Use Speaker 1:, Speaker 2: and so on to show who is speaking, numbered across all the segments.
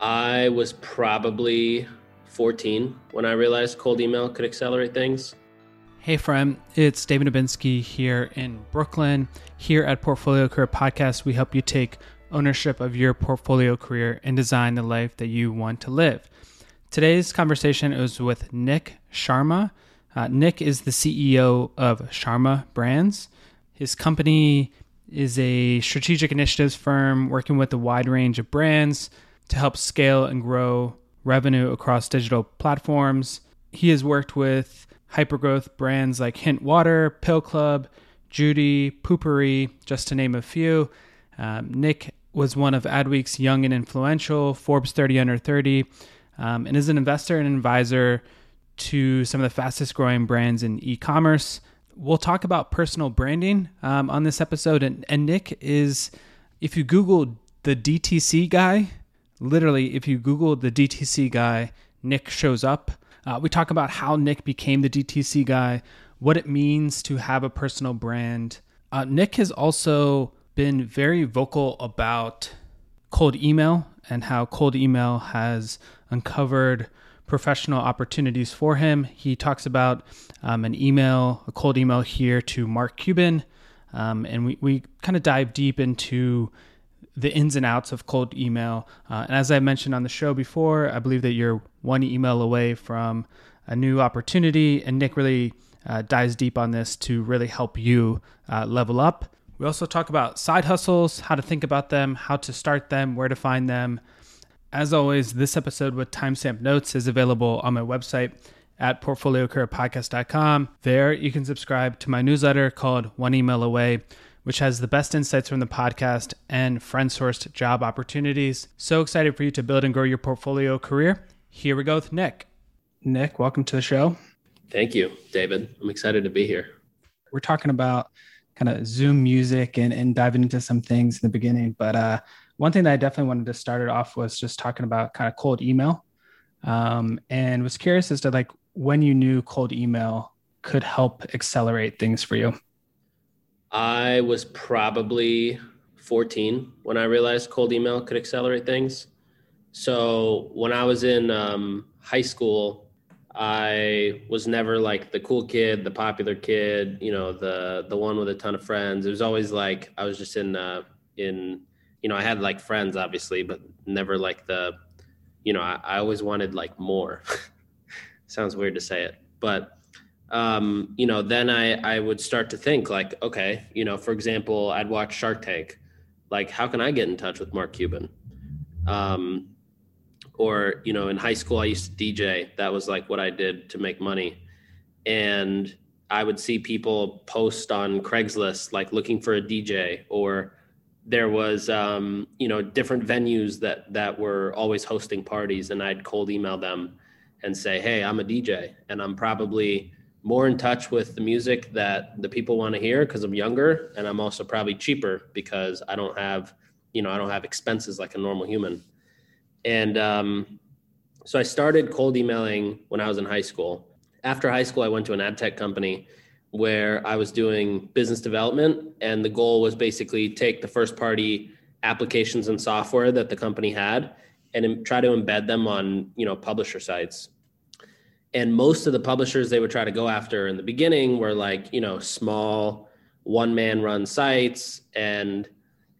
Speaker 1: I was probably 14 when I realized cold email could accelerate things.
Speaker 2: Hey, friend, it's David Dubinsky here in Brooklyn. Here at Portfolio Career Podcast, we help you take ownership of your portfolio career and design the life that you want to live. Today's conversation is with Nik Sharma. Uh, Nik is the CEO of Sharma Brands. His company is a strategic initiatives firm working with a wide range of brands to help scale and grow revenue across digital platforms. He has worked with hypergrowth brands like Hint Water, Pill Club, Judy, Poo-Pourri, just to name a few. Um, Nik was one of Adweek's Young and Influential, Forbes 30 Under 30, um, and is an investor and advisor to some of the fastest growing brands in e commerce. We'll talk about personal branding um, on this episode. And, and Nik is, if you Google the DTC guy, literally, if you Google the DTC guy, Nik shows up. Uh, we talk about how Nik became the DTC guy, what it means to have a personal brand. Uh, Nik has also been very vocal about cold email and how cold email has uncovered professional opportunities for him. He talks about um, an email, a cold email here to Mark Cuban. Um, and we, we kind of dive deep into the ins and outs of cold email. Uh, and as I mentioned on the show before, I believe that you're one email away from a new opportunity. And Nik really uh, dives deep on this to really help you uh, level up. We also talk about side hustles, how to think about them, how to start them, where to find them. As always, this episode with timestamp notes is available on my website at portfoliocareerpodcast.com. There, you can subscribe to my newsletter called One Email Away which has the best insights from the podcast and friend sourced job opportunities. So excited for you to build and grow your portfolio career. Here we go with Nik. Nik, welcome to the show.
Speaker 1: Thank you, David. I'm excited to be here.
Speaker 2: We're talking about kind of Zoom music and, and diving into some things in the beginning. But uh, one thing that I definitely wanted to start it off was just talking about kind of cold email. Um, and was curious as to like when you knew cold email could help accelerate things for you.
Speaker 1: I was probably 14 when I realized cold email could accelerate things. So when I was in um, high school, I was never like the cool kid, the popular kid, you know, the the one with a ton of friends. It was always like I was just in uh, in you know I had like friends obviously, but never like the you know I, I always wanted like more. Sounds weird to say it, but um, you know, then I, I would start to think like, okay, you know, for example, I'd watch Shark Tank. Like, how can I get in touch with Mark Cuban? Um, or, you know, in high school, I used to DJ. That was like what I did to make money. And I would see people post on Craigslist, like looking for a DJ, or there was, um, you know, different venues that, that were always hosting parties. And I'd cold email them and say, hey, I'm a DJ and I'm probably, more in touch with the music that the people want to hear because I'm younger and I'm also probably cheaper because I don't have, you know, I don't have expenses like a normal human. And um, so I started cold emailing when I was in high school. After high school, I went to an ad tech company where I was doing business development, and the goal was basically take the first party applications and software that the company had and try to embed them on you know publisher sites and most of the publishers they would try to go after in the beginning were like you know small one man run sites. And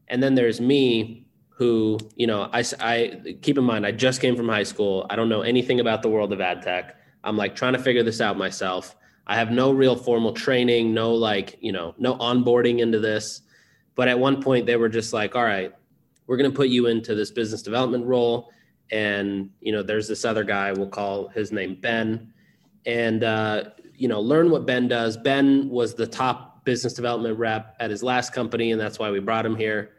Speaker 1: and then there's me who you know I, I keep in mind i just came from high school. I don't know anything about the world of ad tech. I'm like trying to figure this out myself. I have no real formal training no like you know no onboarding into this. But at one point they were just like all right we're going to put you into this business development role. And you know there's this other guy we'll call his name ben and uh, you know learn what ben does. Ben was the top business development rep at his last company and that's why we brought him here.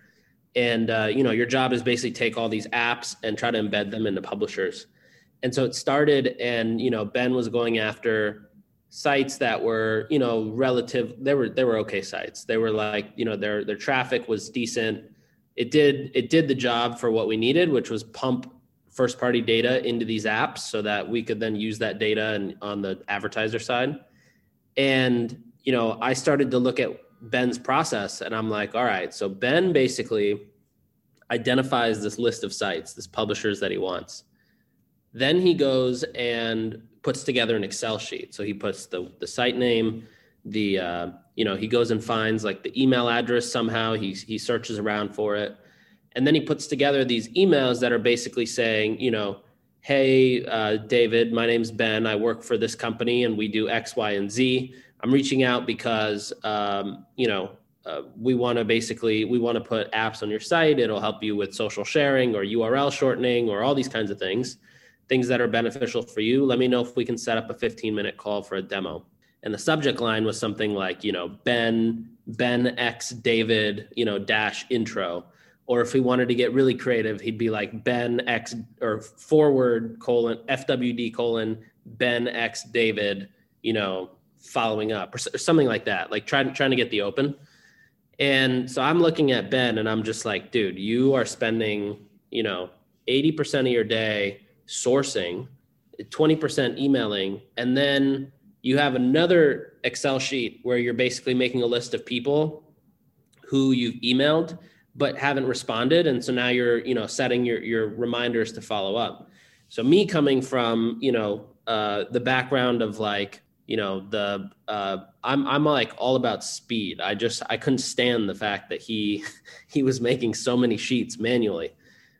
Speaker 1: And uh, you know your job is basically take all these apps and try to embed them into publishers. And so it started and you know ben was going after sites that were you know relative they were they were okay sites. They were like you know their their traffic was decent. It did it did the job for what we needed which was pump first party data into these apps so that we could then use that data and on the advertiser side and you know i started to look at ben's process and i'm like all right so ben basically identifies this list of sites, this publishers that he wants. Then he goes and puts together an Excel sheet. So he puts the the site name, the uh, you know he goes and finds like the email address somehow. He he searches around for it, and then he puts together these emails that are basically saying you know. Hey, uh, David, my name's Ben. I work for this company and we do X, Y, and Z. I'm reaching out because, um, you know, uh, we want to basically we want to put apps on your site it'll help you with social sharing or url shortening or all these kinds of things things that are beneficial for you let me know if we can set up a 15 minute call for a demo and the subject line was something like you know ben ben x david you know dash intro or if he wanted to get really creative he'd be like ben x or forward colon fwd colon ben x david you know following up or, or something like that like trying trying to get the open. And so I'm looking at Ben and I'm just like, dude, you are spending, you know, 80% of your day sourcing, 20% emailing, and then you have another Excel sheet where you're basically making a list of people who you've emailed but haven't responded and so now you're you know setting your your reminders to follow up so me coming from you know uh, the background of like you know the uh, I'm I'm like all about speed. I just I couldn't stand the fact that he he was making so many sheets manually.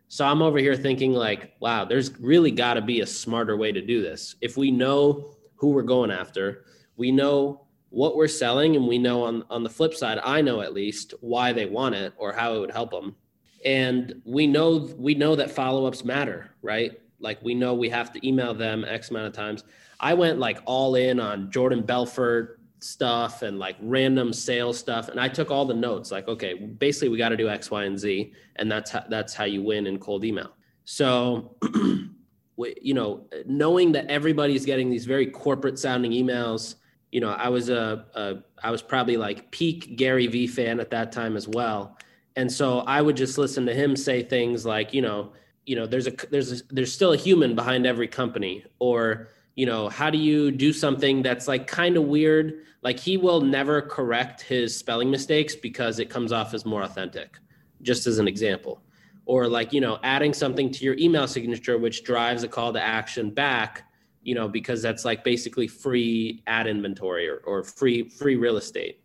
Speaker 1: So I'm over here thinking like, wow, there's really got to be a smarter way to do this. If we know who we're going after, we know what we're selling, and we know on on the flip side, I know at least why they want it or how it would help them, and we know we know that follow ups matter, right? Like we know we have to email them X amount of times. I went like all in on Jordan Belfort stuff and like random sales stuff, and I took all the notes. Like, okay, basically we got to do X, Y, and Z, and that's how, that's how you win in cold email. So, you know, knowing that everybody's getting these very corporate sounding emails. You know, I was a, a I was probably like peak Gary V fan at that time as well, and so I would just listen to him say things like, you know, you know, there's a there's a, there's still a human behind every company, or you know how do you do something that's like kind of weird? Like he will never correct his spelling mistakes because it comes off as more authentic just as an example. Or like you know adding something to your email signature which drives a call to action back you know because that's like basically free ad inventory or, or free free real estate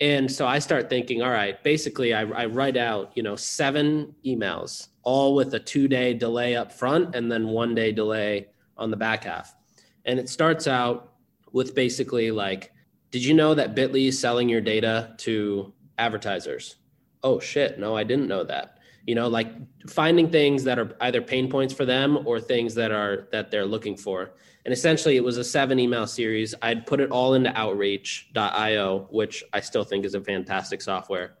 Speaker 1: and so i start thinking all right basically I, I write out you know seven emails all with a two day delay up front and then one day delay on the back half and it starts out with basically like, did you know that Bitly is selling your data to advertisers? Oh shit, no, I didn't know that. You know, like finding things that are either pain points for them or things that are that they're looking for. And essentially it was a seven email series. I'd put it all into outreach.io, which I still think is a fantastic software.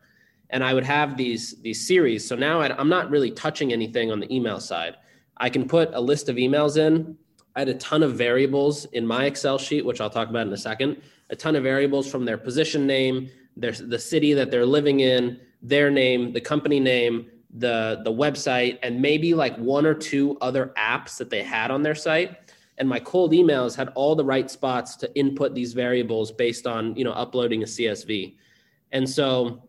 Speaker 1: And I would have these these series. So now I'm not really touching anything on the email side. I can put a list of emails in I had a ton of variables in my Excel sheet, which I'll talk about in a second. A ton of variables from their position name, their the city that they're living in, their name, the company name, the the website, and maybe like one or two other apps that they had on their site. And my cold emails had all the right spots to input these variables based on you know uploading a CSV. And so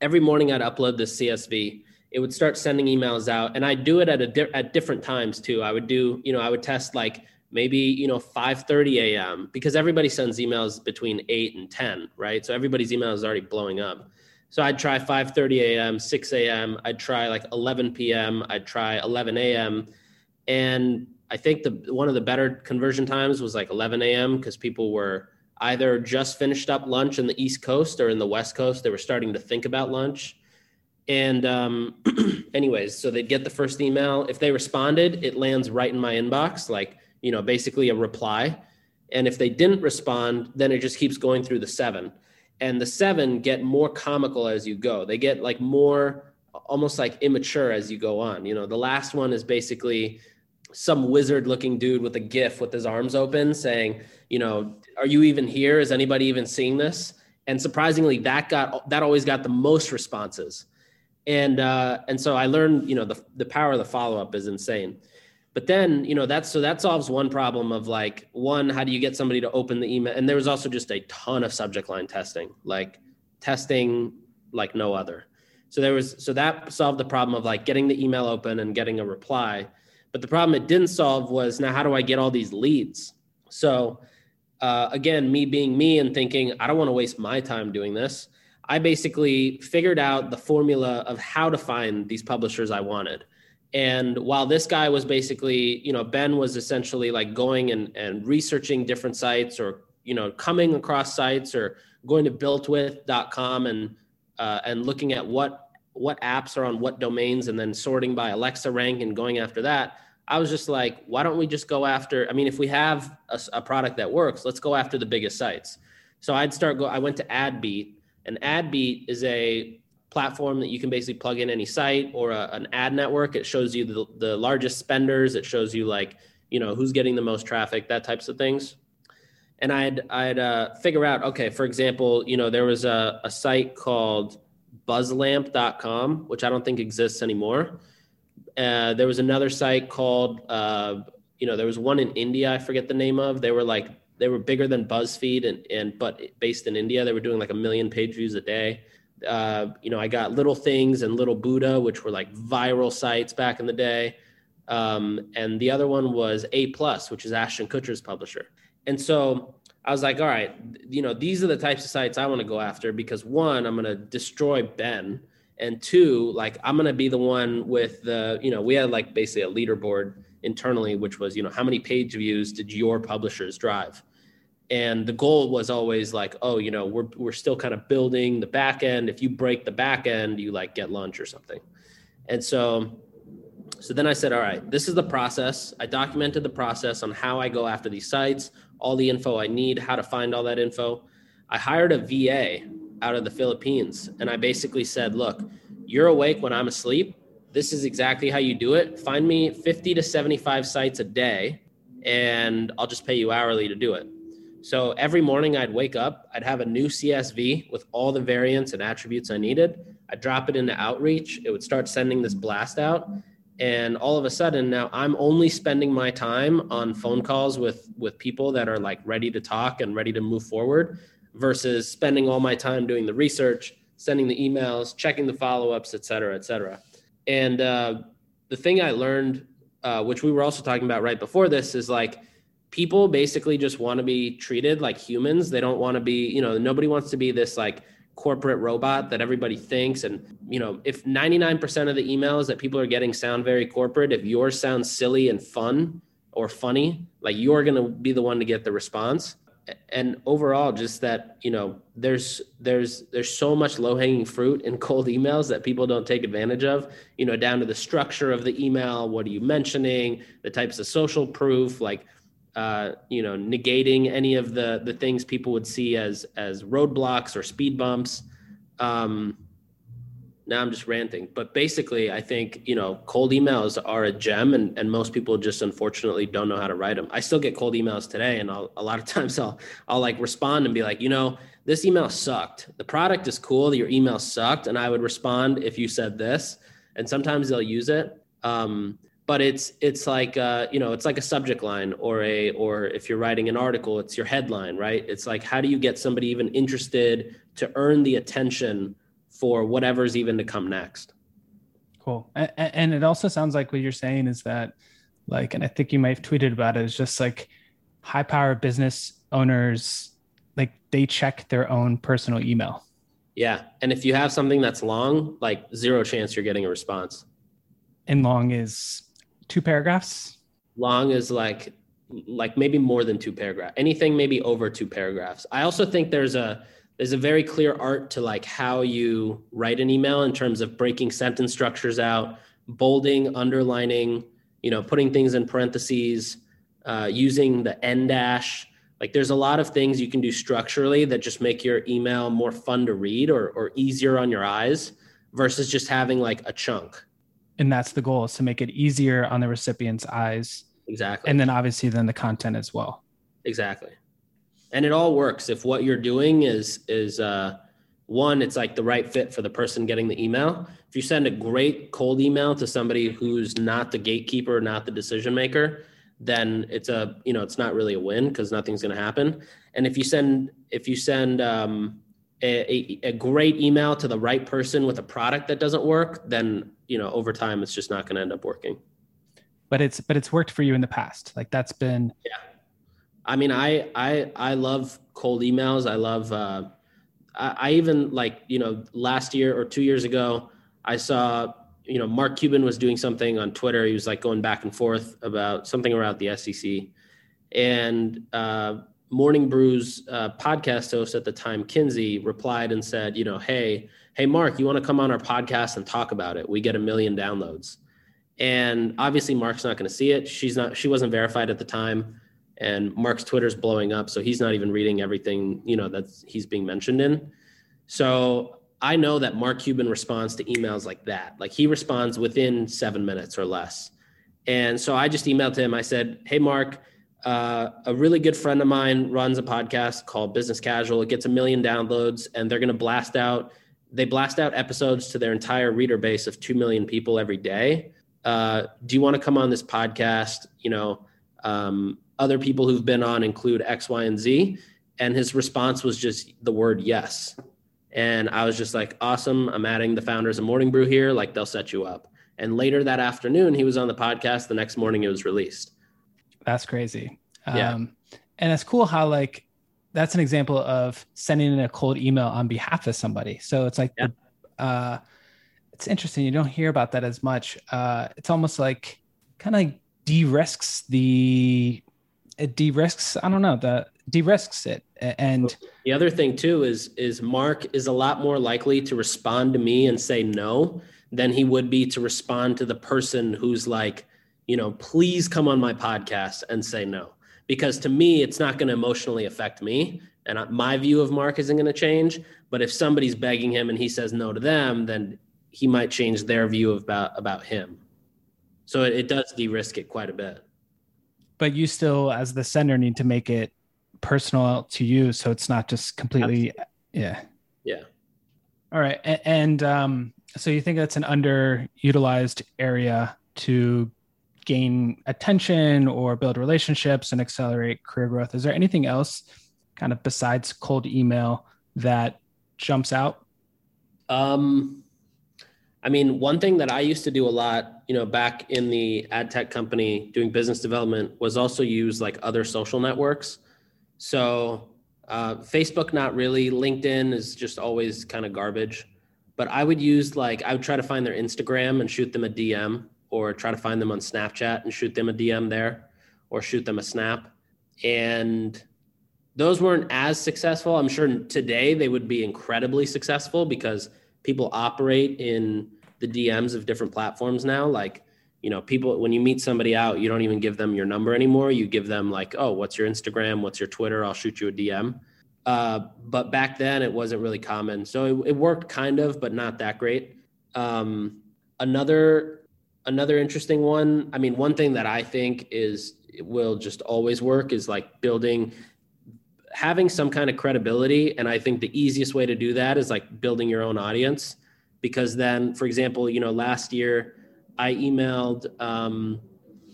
Speaker 1: every morning I'd upload this CSV it would start sending emails out and i do it at a di- at different times too i would do you know i would test like maybe you know 5:30 a.m. because everybody sends emails between 8 and 10 right so everybody's email is already blowing up so i'd try 5:30 a.m. 6 a.m. i'd try like 11 p.m. i'd try 11 a.m. and i think the one of the better conversion times was like 11 a.m. because people were either just finished up lunch in the east coast or in the west coast they were starting to think about lunch and um, anyways, so they'd get the first email. If they responded, it lands right in my inbox, like, you know, basically a reply. And if they didn't respond, then it just keeps going through the seven. And the seven get more comical as you go. They get like more almost like immature as you go on. You know, the last one is basically some wizard looking dude with a gif with his arms open saying, you know, are you even here? Is anybody even seeing this? And surprisingly, that got that always got the most responses and uh, and so I learned, you know, the the power of the follow up is insane. But then, you know, that's so that solves one problem of like one, how do you get somebody to open the email? And there was also just a ton of subject line testing, like testing like no other. So there was so that solved the problem of like getting the email open and getting a reply. But the problem it didn't solve was now how do I get all these leads? So uh, again, me being me and thinking I don't want to waste my time doing this. I basically figured out the formula of how to find these publishers I wanted. And while this guy was basically, you know, Ben was essentially like going and, and researching different sites or, you know, coming across sites or going to builtwith.com and uh, and looking at what what apps are on what domains and then sorting by Alexa rank and going after that. I was just like, why don't we just go after? I mean, if we have a, a product that works, let's go after the biggest sites. So I'd start go. I went to AdBeat, and AdBeat is a platform that you can basically plug in any site or a, an ad network. It shows you the, the largest spenders. It shows you like, you know, who's getting the most traffic, that types of things. And I'd, I'd uh, figure out, okay, for example, you know, there was a, a site called buzzlamp.com, which I don't think exists anymore. Uh, there was another site called, uh, you know, there was one in India, I forget the name of. They were like, they were bigger than BuzzFeed and, and but based in India, they were doing like a million page views a day uh, you know, I got Little Things and Little Buddha, which were like viral sites back in the day. Um, and the other one was A Plus, which is Ashton Kutcher's publisher. And so I was like, all right, you know, these are the types of sites I want to go after because one, I'm going to destroy Ben. And two, like I'm going to be the one with the, you know, we had like basically a leaderboard internally, which was, you know, how many page views did your publishers drive? And the goal was always like oh you know we're, we're still kind of building the back end. If you break the back end you like get lunch or something. And so so then i said all right this is the process. I documented the process on how i go after these sites all the info i need how to find all that info. I hired a va out of the philippines and i basically said look you're awake when i'm asleep. This is exactly how you do it. Find me 50 to 75 sites a day and i'll just pay you hourly to do it so every morning I'd wake up, I'd have a new CSV with all the variants and attributes I needed. I'd drop it into Outreach. It would start sending this blast out. And all of a sudden now I'm only spending my time on phone calls with with people that are like ready to talk and ready to move forward versus spending all my time doing the research, sending the emails, checking the follow-ups, et cetera, et cetera. And uh, the thing I learned, uh, which we were also talking about right before this, is like people basically just want to be treated like humans. They don't want to be, you know, nobody wants to be this like corporate robot that everybody thinks. And, you know, if 99% of the emails that people are getting sound very corporate, if yours sounds silly and fun or funny, like you're going to be the one to get the response. And overall, just that, you know, there's, there's, there's so much low hanging fruit in cold emails that people don't take advantage of, you know, down to the structure of the email. What are you mentioning? The types of social proof, like, uh, you know, negating any of the the things people would see as as roadblocks or speed bumps. Um, now I'm just ranting, but basically, I think you know, cold emails are a gem, and and most people just unfortunately don't know how to write them. I still get cold emails today, and I'll, a lot of times I'll I'll like respond and be like, you know, this email sucked. The product is cool. Your email sucked, and I would respond if you said this. And sometimes they'll use it. Um, but it's it's like uh, you know it's like a subject line or a or if you're writing an article it's your headline right? It's like how do you get somebody even interested to earn the attention for whatever's even to come next?
Speaker 2: Cool. And, and it also sounds like what you're saying is that like and i think you might have tweeted about it is just like high power business owners like they check their own personal email.
Speaker 1: Yeah. And if you have something that's long like zero chance you're getting a response.
Speaker 2: And long is two paragraphs?
Speaker 1: Long is like like maybe more than two paragraphs. Anything maybe over two paragraphs. I also think there's a there's a very clear art to like how you write an email in terms of breaking sentence structures out, bolding, underlining, you know, putting things in parentheses, uh, using the en dash. Like there's a lot of things you can do structurally that just make your email more fun to read or, or easier on your eyes versus just having like a chunk
Speaker 2: and that's the goal is to make it easier on the recipient's eyes.
Speaker 1: Exactly.
Speaker 2: And then obviously then the content as well.
Speaker 1: Exactly. And it all works if what you're doing is is uh one it's like the right fit for the person getting the email. If you send a great cold email to somebody who's not the gatekeeper not the decision maker then it's a you know it's not really a win because nothing's going to happen. And if you send if you send um a, a, great email to the right person with a product that doesn't work, then you know over time it's just not going to end up working.
Speaker 2: But it's but it's worked for you in the past. Like that's been
Speaker 1: yeah. I mean, I I I love cold emails. I love. Uh, I, I even like you know last year or two years ago, I saw you know Mark Cuban was doing something on Twitter. He was like going back and forth about something around the SEC, and uh, Morning Brew's uh, podcast host at the time, Kinsey, replied and said, you know, hey, hey, Mark, you want to come on our podcast and talk about it? We get a million downloads. And obviously, Mark's not going to see it. She's not. She wasn't verified at the time, and Mark's Twitter's blowing up, so he's not even reading everything you know that he's being mentioned in. So I know that Mark Cuban responds to emails like that. Like he responds within seven minutes or less. And so I just emailed him. I said, "Hey, Mark." Uh, a really good friend of mine runs a podcast called Business Casual. It gets a million downloads, and they're going to blast out. They blast out episodes to their entire reader base of two million people every day. Uh, do you want to come on this podcast? You know, um, other people who've been on include X, Y, and Z. And his response was just the word yes. And I was just like, awesome. I'm adding the founders of Morning Brew here. Like, they'll set you up. And later that afternoon, he was on the podcast. The next morning, it was released.
Speaker 2: That's crazy. Yeah. Um, and it's cool how like that's an example of sending in a cold email on behalf of somebody. So it's like, yeah. uh, it's interesting. You don't hear about that as much. Uh, it's almost like kind of de-risks the, it de-risks, I don't know, the de-risks it. And
Speaker 1: the other thing too is, is Mark is a lot more likely to respond to me and say no than he would be to respond to the person who's like, you know, please come on my podcast and say no. Because to me, it's not going to emotionally affect me. And my view of Mark isn't going to change. But if somebody's begging him and he says no to them, then he might change their view about, about him. So it, it does de risk it quite a bit.
Speaker 2: But you still, as the sender, need to make it personal to you. So it's not just completely, Absolutely. yeah.
Speaker 1: Yeah.
Speaker 2: All right. And, and um, so you think that's an underutilized area to gain attention or build relationships and accelerate career growth. Is there anything else kind of besides cold email that jumps out?
Speaker 1: Um, I mean, one thing that I used to do a lot, you know, back in the ad tech company doing business development was also use like other social networks. So, uh, Facebook, not really. LinkedIn is just always kind of garbage. But I would use like, I would try to find their Instagram and shoot them a DM or try to find them on Snapchat and shoot them a DM there or shoot them a snap. And those weren't as successful. I'm sure today they would be incredibly successful because people operate in the DMs of different platforms now. Like, you know, people, when you meet somebody out, you don't even give them your number anymore. You give them, like, oh, what's your Instagram? What's your Twitter? I'll shoot you a DM. Uh, but back then it wasn't really common. So it, it worked kind of, but not that great. Um, another another interesting one. I mean one thing that i think is will just always work is like building having some kind of credibility. And i think the easiest way to do that is like building your own audience. Because then for example you know last year i emailed um,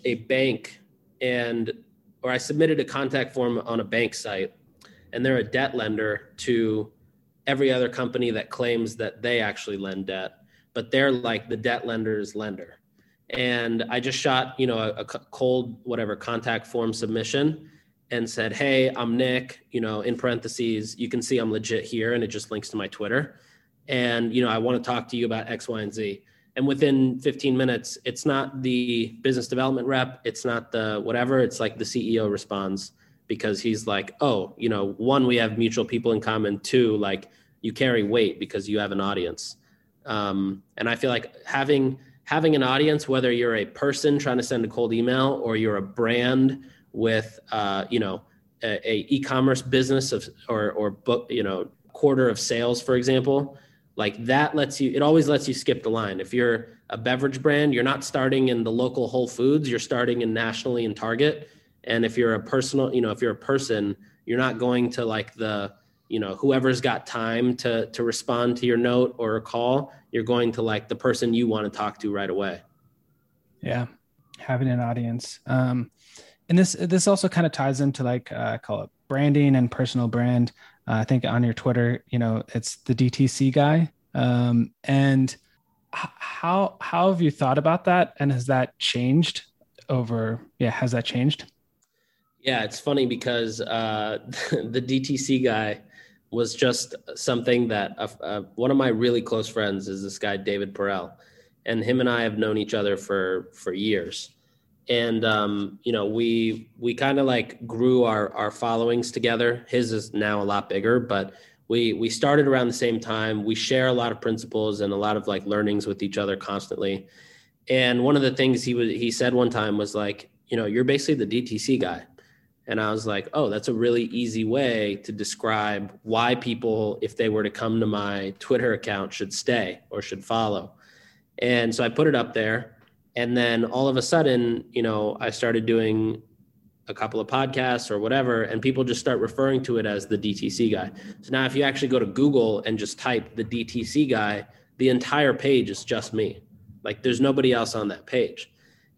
Speaker 1: a bank and or i submitted a contact form on a bank site. And they're a debt lender to every other company that claims that they actually lend debt. But they're like the debt lender's lender and I just shot, you know, a, a, cold whatever contact form submission and said, "Hey, I'm Nik." You know, in parentheses, you can see I'm legit here, and it just links to my Twitter. And you know, I want to talk to you about X, Y, and Z. And within 15 minutes, it's not the business development rep, it's not the whatever. It's like the CEO responds because he's like, "Oh, you know, one, we have mutual people in common. Two, like you carry weight because you have an audience." Um, and I feel like having having an audience, whether you're a person trying to send a cold email or you're a brand with, uh, you know, a, a, e-commerce business of or or book, you know, quarter of sales, for example, like that lets you. It always lets you skip the line. If you're a beverage brand, you're not starting in the local Whole Foods. You're starting in nationally in Target. And if you're a personal, you know, if you're a person, you're not going to like the you know whoever's got time to to respond to your note or a call you're going to like the person you want to talk to right away.
Speaker 2: Yeah having an audience. Um and this this also kind of ties into like uh, call it branding and personal brand. Uh, I think on your Twitter, you know, it's the DTC guy. Um, and how how have you thought about that? And has that changed over yeah has that changed?
Speaker 1: Yeah it's funny because uh, the dtc guy was just something that one of my really close friends is this guy david perell. And him and i have known each other for for years. And um, you know we we kind of like grew our our followings together. His is now a lot bigger but we we started around the same time. We share a lot of principles and a lot of like learnings with each other constantly. And one of the things he was he said one time was like you know you're basically the dtc guy and i was like oh that's a really easy way to describe why people if they were to come to my twitter account should stay or should follow and so i put it up there and then all of a sudden you know i started doing a couple of podcasts or whatever, and people just start referring to it as the DTC guy. So now, if you actually go to Google and just type the DTC guy, the entire page is just me. Like there's nobody else on that page.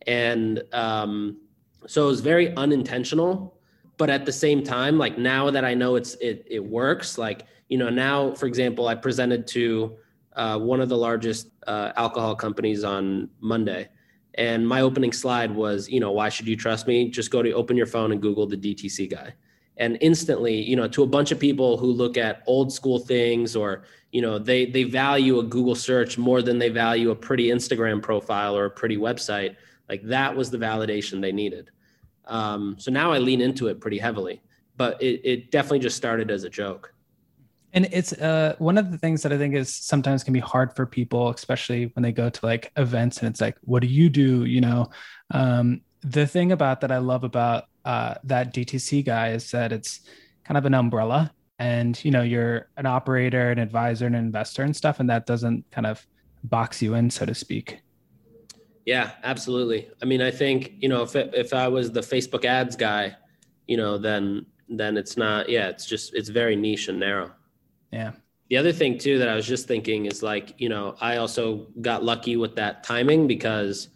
Speaker 1: And um, so it was very unintentional. But at the same time, like now that I know it's it it works, like you know now, for example, I presented to uh, one of the largest uh, alcohol companies on Monday, and my opening slide was, you know, why should you trust me? Just go to open your phone and Google the DTC guy. And instantly, you know, to a bunch of people who look at old school things or, you know, they they value a Google search more than they value a pretty Instagram profile or a pretty website. Like that was the validation they needed. Um, so now I lean into it pretty heavily, but it, it definitely just started as a joke.
Speaker 2: And it's uh, one of the things that I think is sometimes can be hard for people, especially when they go to like events and it's like, what do you do? You know, um, the thing about that I love about uh, that DTC guy is that it's kind of an umbrella and, you know, you're an operator, an advisor, an investor and stuff. And that doesn't kind of box you in, so to speak.
Speaker 1: Yeah, absolutely. I mean, I think, you know, if, it, if I was the Facebook ads guy, you know, then, then it's not, yeah, it's just, it's very niche and narrow.
Speaker 2: Yeah.
Speaker 1: The other thing too that I was just thinking is like, you know, I also got lucky with that timing because,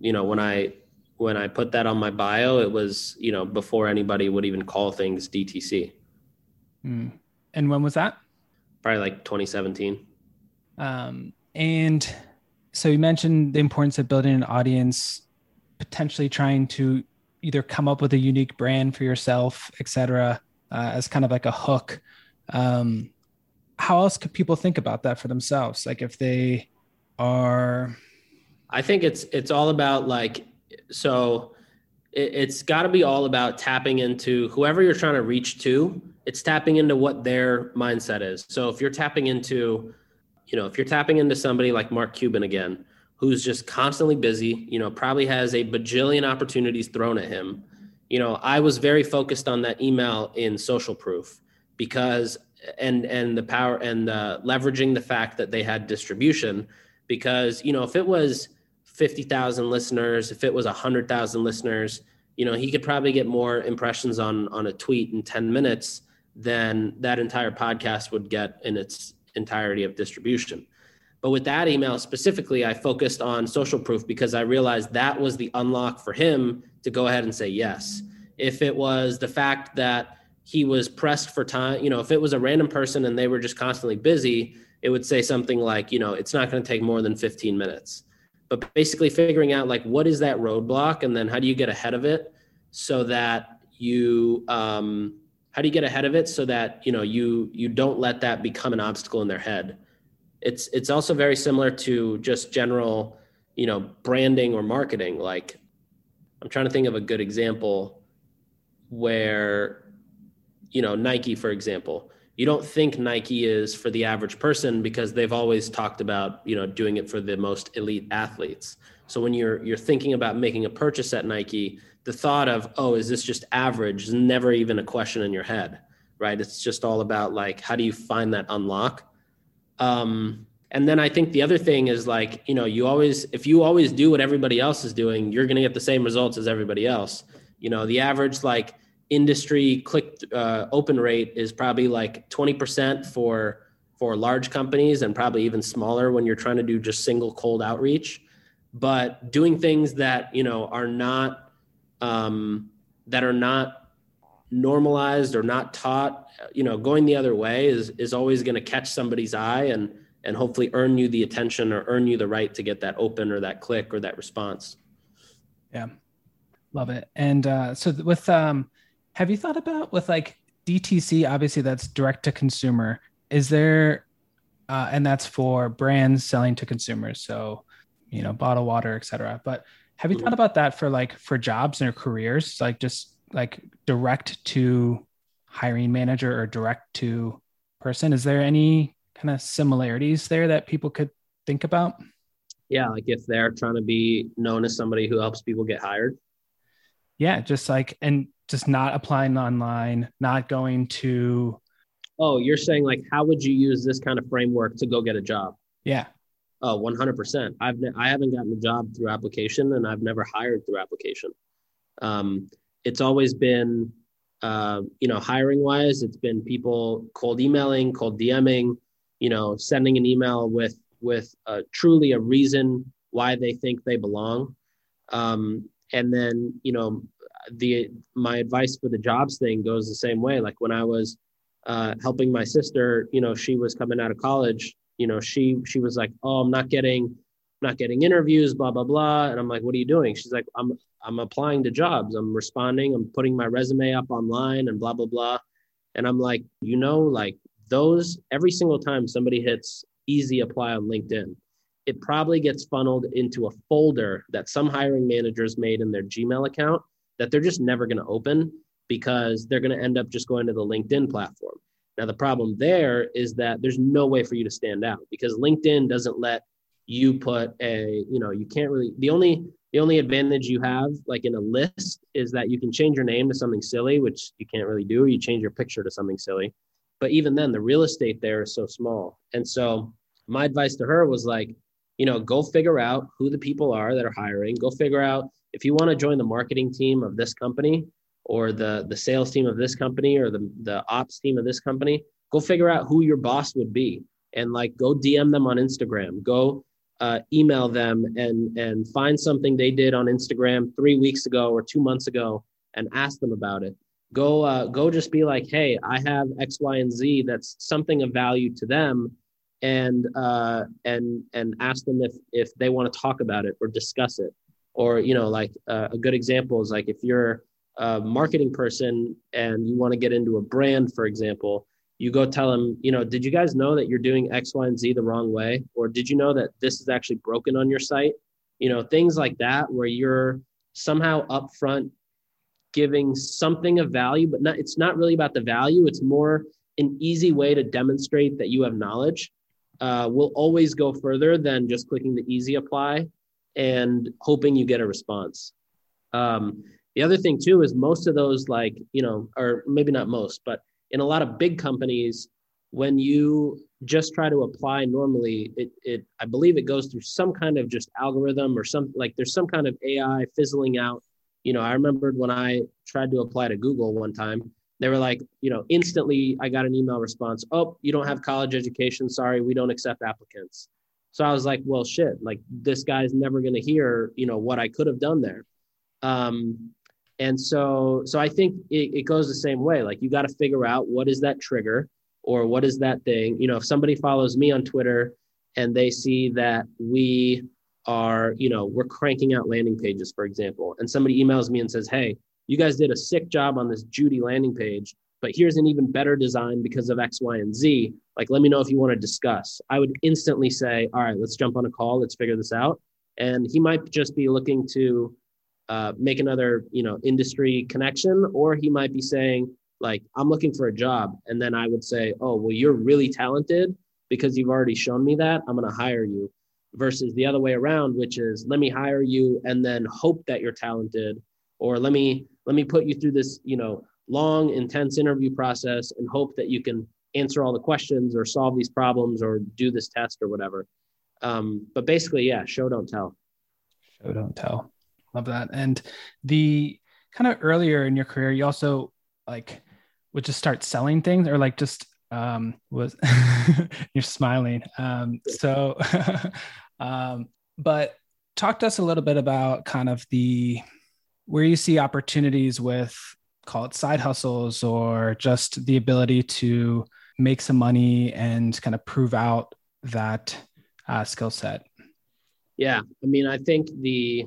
Speaker 1: you know, when I when I put that on my bio, it was, you know, before anybody would even call things DTC.
Speaker 2: Mm. And when was that?
Speaker 1: Probably like 2017.
Speaker 2: Um, and so you mentioned the importance of building an audience, potentially trying to either come up with a unique brand for yourself, et cetera, uh, as kind of like a hook. Um, how else could people think about that for themselves? Like if they are
Speaker 1: I think it's it's all about like so it, it's got to be all about tapping into whoever you're trying to reach to. It's tapping into what their mindset is. So if you're tapping into, you know, if you're tapping into somebody like Mark Cuban again, who's just constantly busy, you know, probably has a bajillion opportunities thrown at him. You know, I was very focused on that email in social proof because and and the power and the leveraging the fact that they had distribution because you know if it was 50,000 listeners if it was 100,000 listeners you know he could probably get more impressions on on a tweet in 10 minutes than that entire podcast would get in its entirety of distribution but with that email specifically i focused on social proof because i realized that was the unlock for him to go ahead and say yes if it was the fact that he was pressed for time. You know, if it was a random person and they were just constantly busy, it would say something like, you know, it's not going to take more than 15 minutes. But basically figuring out like what is that roadblock and then how do you get ahead of it so that you um, how do you get ahead of it so that you know you you don't let that become an obstacle in their head. It's it's also very similar to just general, you know, branding or marketing. Like I'm trying to think of a good example where you know, Nike, for example, you don't think Nike is for the average person because they've always talked about, you know, doing it for the most elite athletes. So when you're you're thinking about making a purchase at Nike, the thought of, oh, is this just average is never even a question in your head, right? It's just all about like how do you find that unlock? Um, and then I think the other thing is like, you know, you always if you always do what everybody else is doing, you're going to get the same results as everybody else. You know, the average like industry click uh, open rate is probably like 20% for for large companies and probably even smaller when you're trying to do just single cold outreach but doing things that you know are not um, that are not normalized or not taught, you know, going the other way is is always going to catch somebody's eye and and hopefully earn you the attention or earn you the right to get that open or that click or that response.
Speaker 2: Yeah. Love it. And uh, so with um have you thought about with like DTC obviously that's direct to consumer. Is there uh, and that's for brands selling to consumers. So, you know, bottled water, etc. But have you mm-hmm. thought about that for like for jobs or careers, like just like direct to hiring manager or direct to person? Is there any kind of similarities there that people could think about?
Speaker 1: Yeah, like if they're trying to be known as somebody who helps people get hired.
Speaker 2: Yeah, just like and just not applying online, not going to
Speaker 1: Oh, you're saying like how would you use this kind of framework to go get a job?
Speaker 2: Yeah.
Speaker 1: Oh, 100%. I've ne- I haven't gotten a job through application and I've never hired through application. Um, it's always been uh, you know, hiring wise, it's been people cold emailing, cold DMing, you know, sending an email with with truly a reason why they think they belong. Um, and then, you know, the my advice for the jobs thing goes the same way. Like when I was uh, helping my sister, you know, she was coming out of college. You know, she she was like, "Oh, I'm not getting, not getting interviews, blah blah blah." And I'm like, "What are you doing?" She's like, "I'm I'm applying to jobs. I'm responding. I'm putting my resume up online and blah blah blah." And I'm like, you know, like those every single time somebody hits easy apply on LinkedIn, it probably gets funneled into a folder that some hiring managers made in their Gmail account that they're just never going to open because they're going to end up just going to the LinkedIn platform. Now, the problem there is that there's no way for you to stand out because LinkedIn doesn't let you put a, you know, you can't really, the only, the only advantage you have like in a list is that you can change your name to something silly, which you can't really do. You change your picture to something silly. But even then, the real estate there is so small. And so my advice to her was like, you know, go figure out who the people are that are hiring. Go figure out if you want to join the marketing team of this company or the the sales team of this company or the the ops team of this company. Go figure out who your boss would be and like go DM them on Instagram. Go uh, email them and and find something they did on Instagram three weeks ago or two months ago and ask them about it go uh, go just be like hey i have x y and z that's something of value to them and uh, and and ask them if if they want to talk about it or discuss it or you know like uh, a good example is like if you're a marketing person and you want to get into a brand for example you go tell them you know did you guys know that you're doing x y and z the wrong way or did you know that this is actually broken on your site you know things like that where you're somehow upfront giving something of value, but not, it's not really about the value. It's more an easy way to demonstrate that you have knowledge. Uh, will always go further than just clicking the easy apply and hoping you get a response. Um, the other thing too is most of those like you know, or maybe not most, but in a lot of big companies, when you just try to apply normally, it, it I believe it goes through some kind of just algorithm or some like there's some kind of AI fizzling out you know, I remembered when I tried to apply to Google one time, they were like, you know, instantly I got an email response. Oh, you don't have college education. Sorry, we don't accept applicants. So I was like, well, shit, like this guy's never going to hear, you know, what I could have done there. Um, and so, so I think it, it goes the same way. Like you got to figure out what is that trigger or what is that thing. You know, if somebody follows me on Twitter and they see that we are, you know, we're cranking out landing pages, for example, and somebody emails me and says, Hey, you guys did a sick job on this Judy landing page, but here's an even better design because of X, Y, and Z. Like, let me know if you want to discuss. I would instantly say, All right, let's jump on a call, let's figure this out. And he might just be looking to uh, make another, you know, industry connection, or he might be saying, like, I'm looking for a job. And then I would say, Oh, well, you're really talented because you've already shown me that. I'm going to hire you. Versus the other way around which is let me hire you and then hope that you're talented. Or let me let me put you through this you know long intense interview process and hope that you can answer all the questions or solve these problems or do this test or whatever. Um, but basically yeah show don't tell.
Speaker 2: Show don't tell love that and the kind of earlier in your career you also like would just start selling things or like just um, was you're smiling. Um, so, um, but talk to us a little bit about kind of the where you see opportunities with call it side hustles or just the ability to make some money and kind of prove out that uh, skill set?
Speaker 1: Yeah, I mean, I think the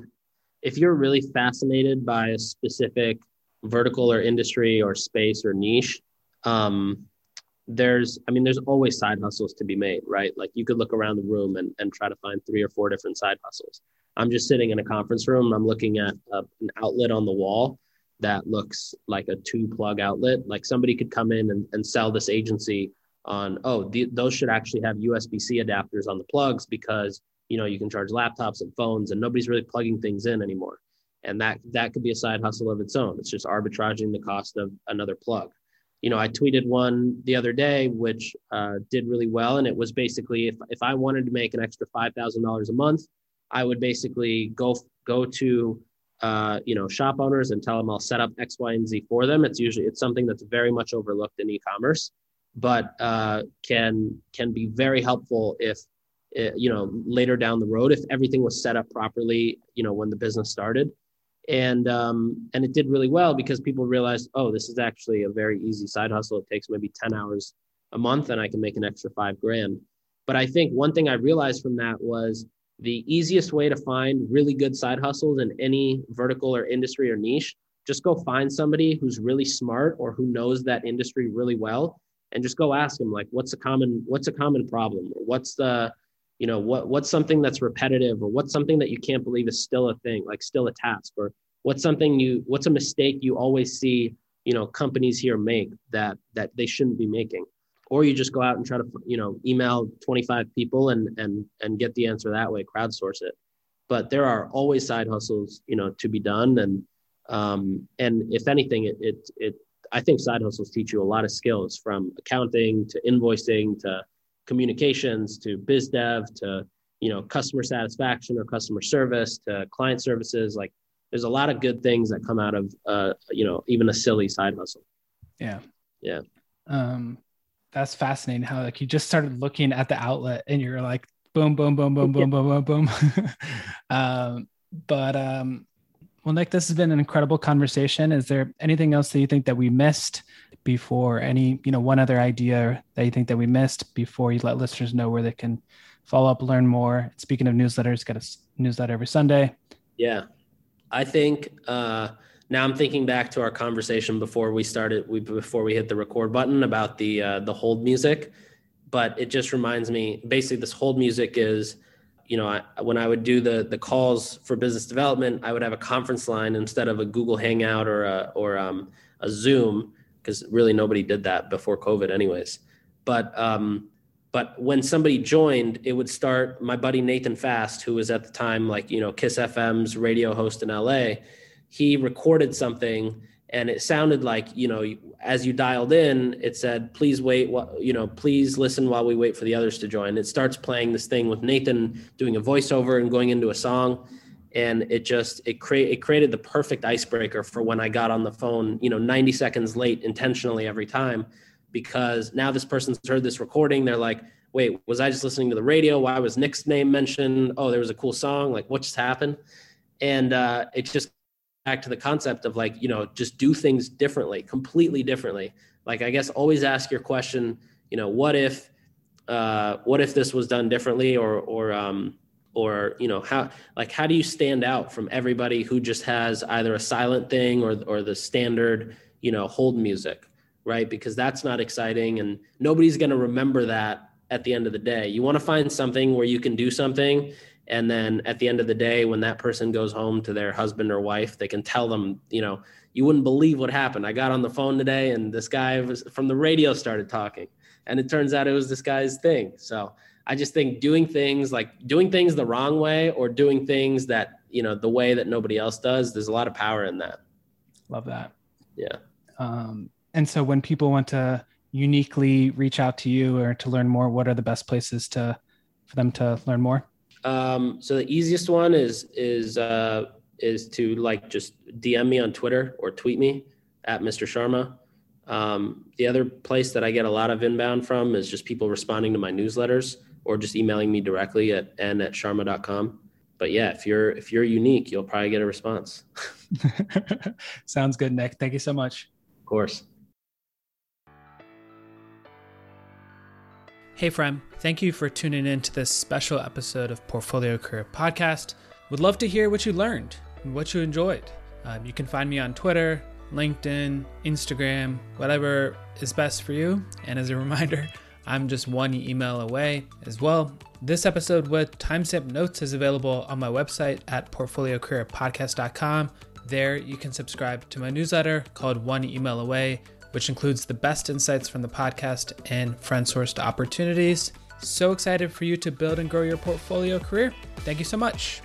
Speaker 1: if you're really fascinated by a specific vertical or industry or space or niche, um, there's i mean there's always side hustles to be made right? Like you could look around the room and, and try to find three or four different side hustles. I'm just sitting in a conference room. I'm looking at a, an outlet on the wall that looks like a two plug outlet. Like somebody could come in and, and sell this agency on oh the, those should actually have usb-c adapters on the plugs because you know you can charge laptops and phones and nobody's really plugging things in anymore and that that could be a side hustle of its own it's just arbitraging the cost of another plug you know, I tweeted one the other day, which uh, did really well. And it was basically if, if I wanted to make an extra $5,000 a month, I would basically go, go to, uh, you know, shop owners and tell them I'll set up X, Y, and Z for them. It's usually, it's something that's very much overlooked in e-commerce, but uh, can, can be very helpful if, you know, later down the road, if everything was set up properly, you know, when the business started, and um, and it did really well because people realized, oh, this is actually a very easy side hustle. It takes maybe ten hours a month, and I can make an extra five grand. But I think one thing I realized from that was the easiest way to find really good side hustles in any vertical or industry or niche. Just go find somebody who's really smart or who knows that industry really well, and just go ask them like, what's a common what's a common problem, what's the you know what what's something that's repetitive or what's something that you can't believe is still a thing like still a task or what's something you what's a mistake you always see you know companies here make that that they shouldn't be making? Or you just go out and try to you know email 25 people and and and get the answer that way crowdsource it. But there are always side hustles you know to be done. And um and if anything it it, it i think side hustles teach you a lot of skills from accounting to invoicing to communications to biz dev to you know customer satisfaction or customer service to client services. Like there's a lot of good things that come out of uh, you know even a silly side hustle.
Speaker 2: Yeah.
Speaker 1: Yeah.
Speaker 2: Um that's fascinating how like you just started looking at the outlet and you're like boom boom boom boom boom yeah. boom boom boom. Um but um well Nik this has been an incredible conversation. Is there anything else that you think that we missed? Before? Any you know one other idea that you think that we missed before you let listeners know where they can follow up learn more? Speaking of newsletters got a newsletter every sunday.
Speaker 1: Yeah. I think uh now i'm thinking back to our conversation before we started we before we hit the record button about the uh, the hold music but it just reminds me basically this hold music is you know I, when i would do the the calls for business development i would have a conference line instead of a google hangout or a or um, a zoom because really nobody did that before COVID, anyways. But um, but when somebody joined, it would start. My buddy Nathan Fast, who was at the time like you know Kiss FM's radio host in LA, he recorded something and it sounded like you know as you dialed in it said please wait you know please listen while we wait for the others to join it starts playing this thing with nathan doing a voiceover and going into a song and it just it create it created the perfect icebreaker for when I got on the phone, you know, 90 seconds late intentionally every time because now this person's heard this recording, they're like, "Wait, was I just listening to the radio? Why was Nik's name mentioned? Oh, there was a cool song. Like, what just happened?" And uh, it's just back to the concept of like, you know, just do things differently, completely differently. Like, I guess always ask your question, you know, what if, uh, what if this was done differently, or or um, or you know how like how do you stand out from everybody who just has either a silent thing or or the standard you know hold music right? Because that's not exciting and nobody's going to remember that at the end of the day. You want to find something where you can do something and then at the end of the day when that person goes home to their husband or wife they can tell them you know you wouldn't believe what happened. I got on the phone today and this guy was from the radio started talking. And it turns out it was this guy's thing. So I just think doing things like doing things the wrong way or doing things that, you know, the way that nobody else does, there's a lot of power in that.
Speaker 2: Love that.
Speaker 1: Yeah.
Speaker 2: Um, and so when people want to uniquely reach out to you or to learn more, what are the best places to, for them to learn more?
Speaker 1: Um, so the easiest one is, is, uh, is to like just DM me on Twitter or tweet me at Mr. Sharma. Um, the other place that I get a lot of inbound from is just people responding to my newsletters or just emailing me directly at n at sharma.com. But yeah, if you're if you're unique, you'll probably get a response.
Speaker 2: Sounds good, Nik. Thank you so much.
Speaker 1: Of course.
Speaker 2: Hey, friend. Thank you for tuning in to this special episode of Portfolio Career Podcast. Would love to hear what you learned and what you enjoyed. Um, you can find me on Twitter, LinkedIn, Instagram, whatever is best for you. And as a reminder, I'm just one email away as well. This episode with timestamp notes is available on my website at portfoliocareerpodcast.com. There, you can subscribe to my newsletter called One Email Away, which includes the best insights from the podcast and friend sourced opportunities. So excited for you to build and grow your portfolio career. Thank you so much.